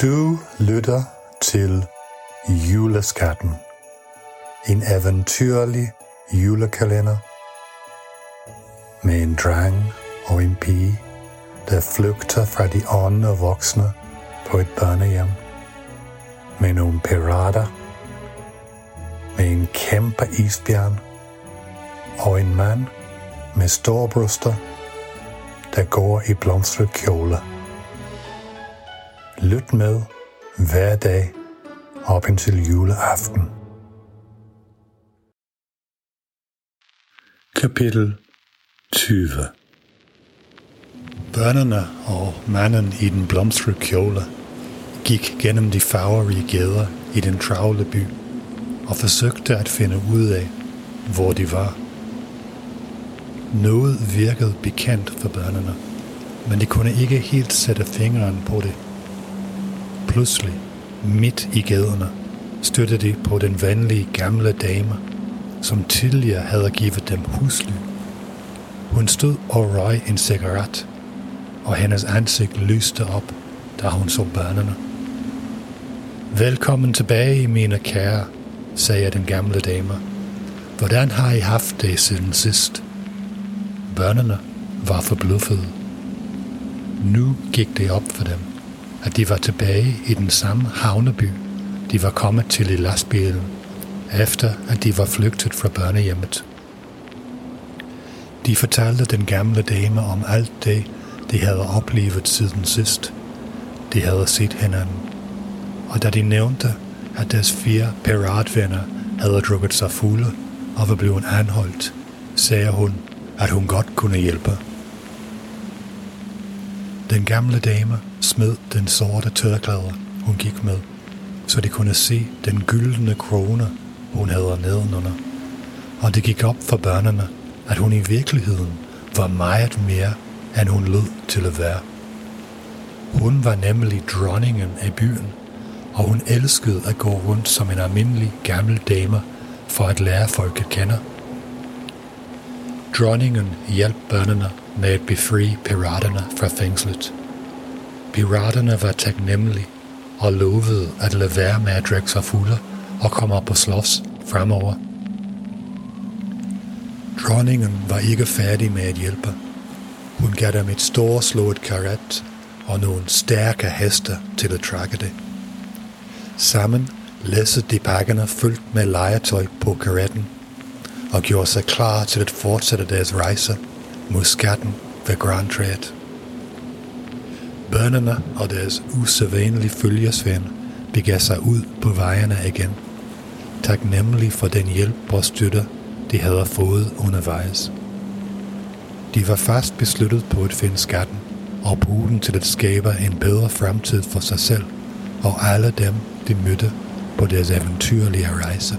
Du lytter til Juleskatten. En eventyrlig julekalender med en dreng og en pige, der flygter fra de åndende voksne på et børnehjem. Med nogle pirater, med en kæmpe isbjørn og en mand med store bryster, der går i blomstret kjole. Lyt med hver dag op indtil juleaften. Kapitel 20 Børnene og manden i den blomstrede kjole gik gennem de farverige gader i den travle by og forsøgte at finde ud af, hvor de var. Noget virkede bekendt for børnene, men de kunne ikke helt sætte fingeren på det. Pludselig, midt i gaderne, støttede de på den vanlige gamle dame, som tidligere havde givet dem husly. Hun stod og røg en cigaret, og hendes ansigt lyste op, da hun så børnene. Velkommen tilbage, mine kære, sagde den gamle dame. Hvordan har I haft det siden sidst? Børnene var forbluffede. Nu gik det op for dem, at de var tilbage i den samme havneby, de var kommet til i lastbilen, efter at de var flygtet fra børnehjemmet. De fortalte den gamle dame om alt det, de havde oplevet siden sidst. De havde set hinanden. Og da de nævnte, at deres fire piratvenner havde drukket sig fulde og var blevet anholdt, sagde hun, at hun godt kunne hjælpe. Den gamle dame smed den sorte tørklæde, hun gik med, så de kunne se den gyldne krone, hun havde nedenunder. Og det gik op for børnene, at hun i virkeligheden var meget mere, end hun lød til at være. Hun var nemlig dronningen af byen, og hun elskede at gå rundt som en almindelig gammel dame for at lære folk at kende. Dronningen hjalp børnene med at befri piraterne fra fængslet. Piraterne var taknemmelige og lovede at lade være med at drikke sig fulde og komme op og slås fremover. Dronningen var ikke færdig med at hjælpe. Hun gav dem et storslået karet og nogle stærke heste til at trække det. Sammen læssede de pakkerne fyldt med legetøj på karetten og gjorde sig klar til at fortsætte deres rejse mod skatten ved Grand Trade. Børnene og deres usædvanlige følgesvend begav sig ud på vejene igen, taknemmelig for den hjælp og støtte, de havde fået undervejs. De var fast besluttet på at finde skatten og bruge den til at skabe en bedre fremtid for sig selv og alle dem, de mødte på deres eventyrlige rejse.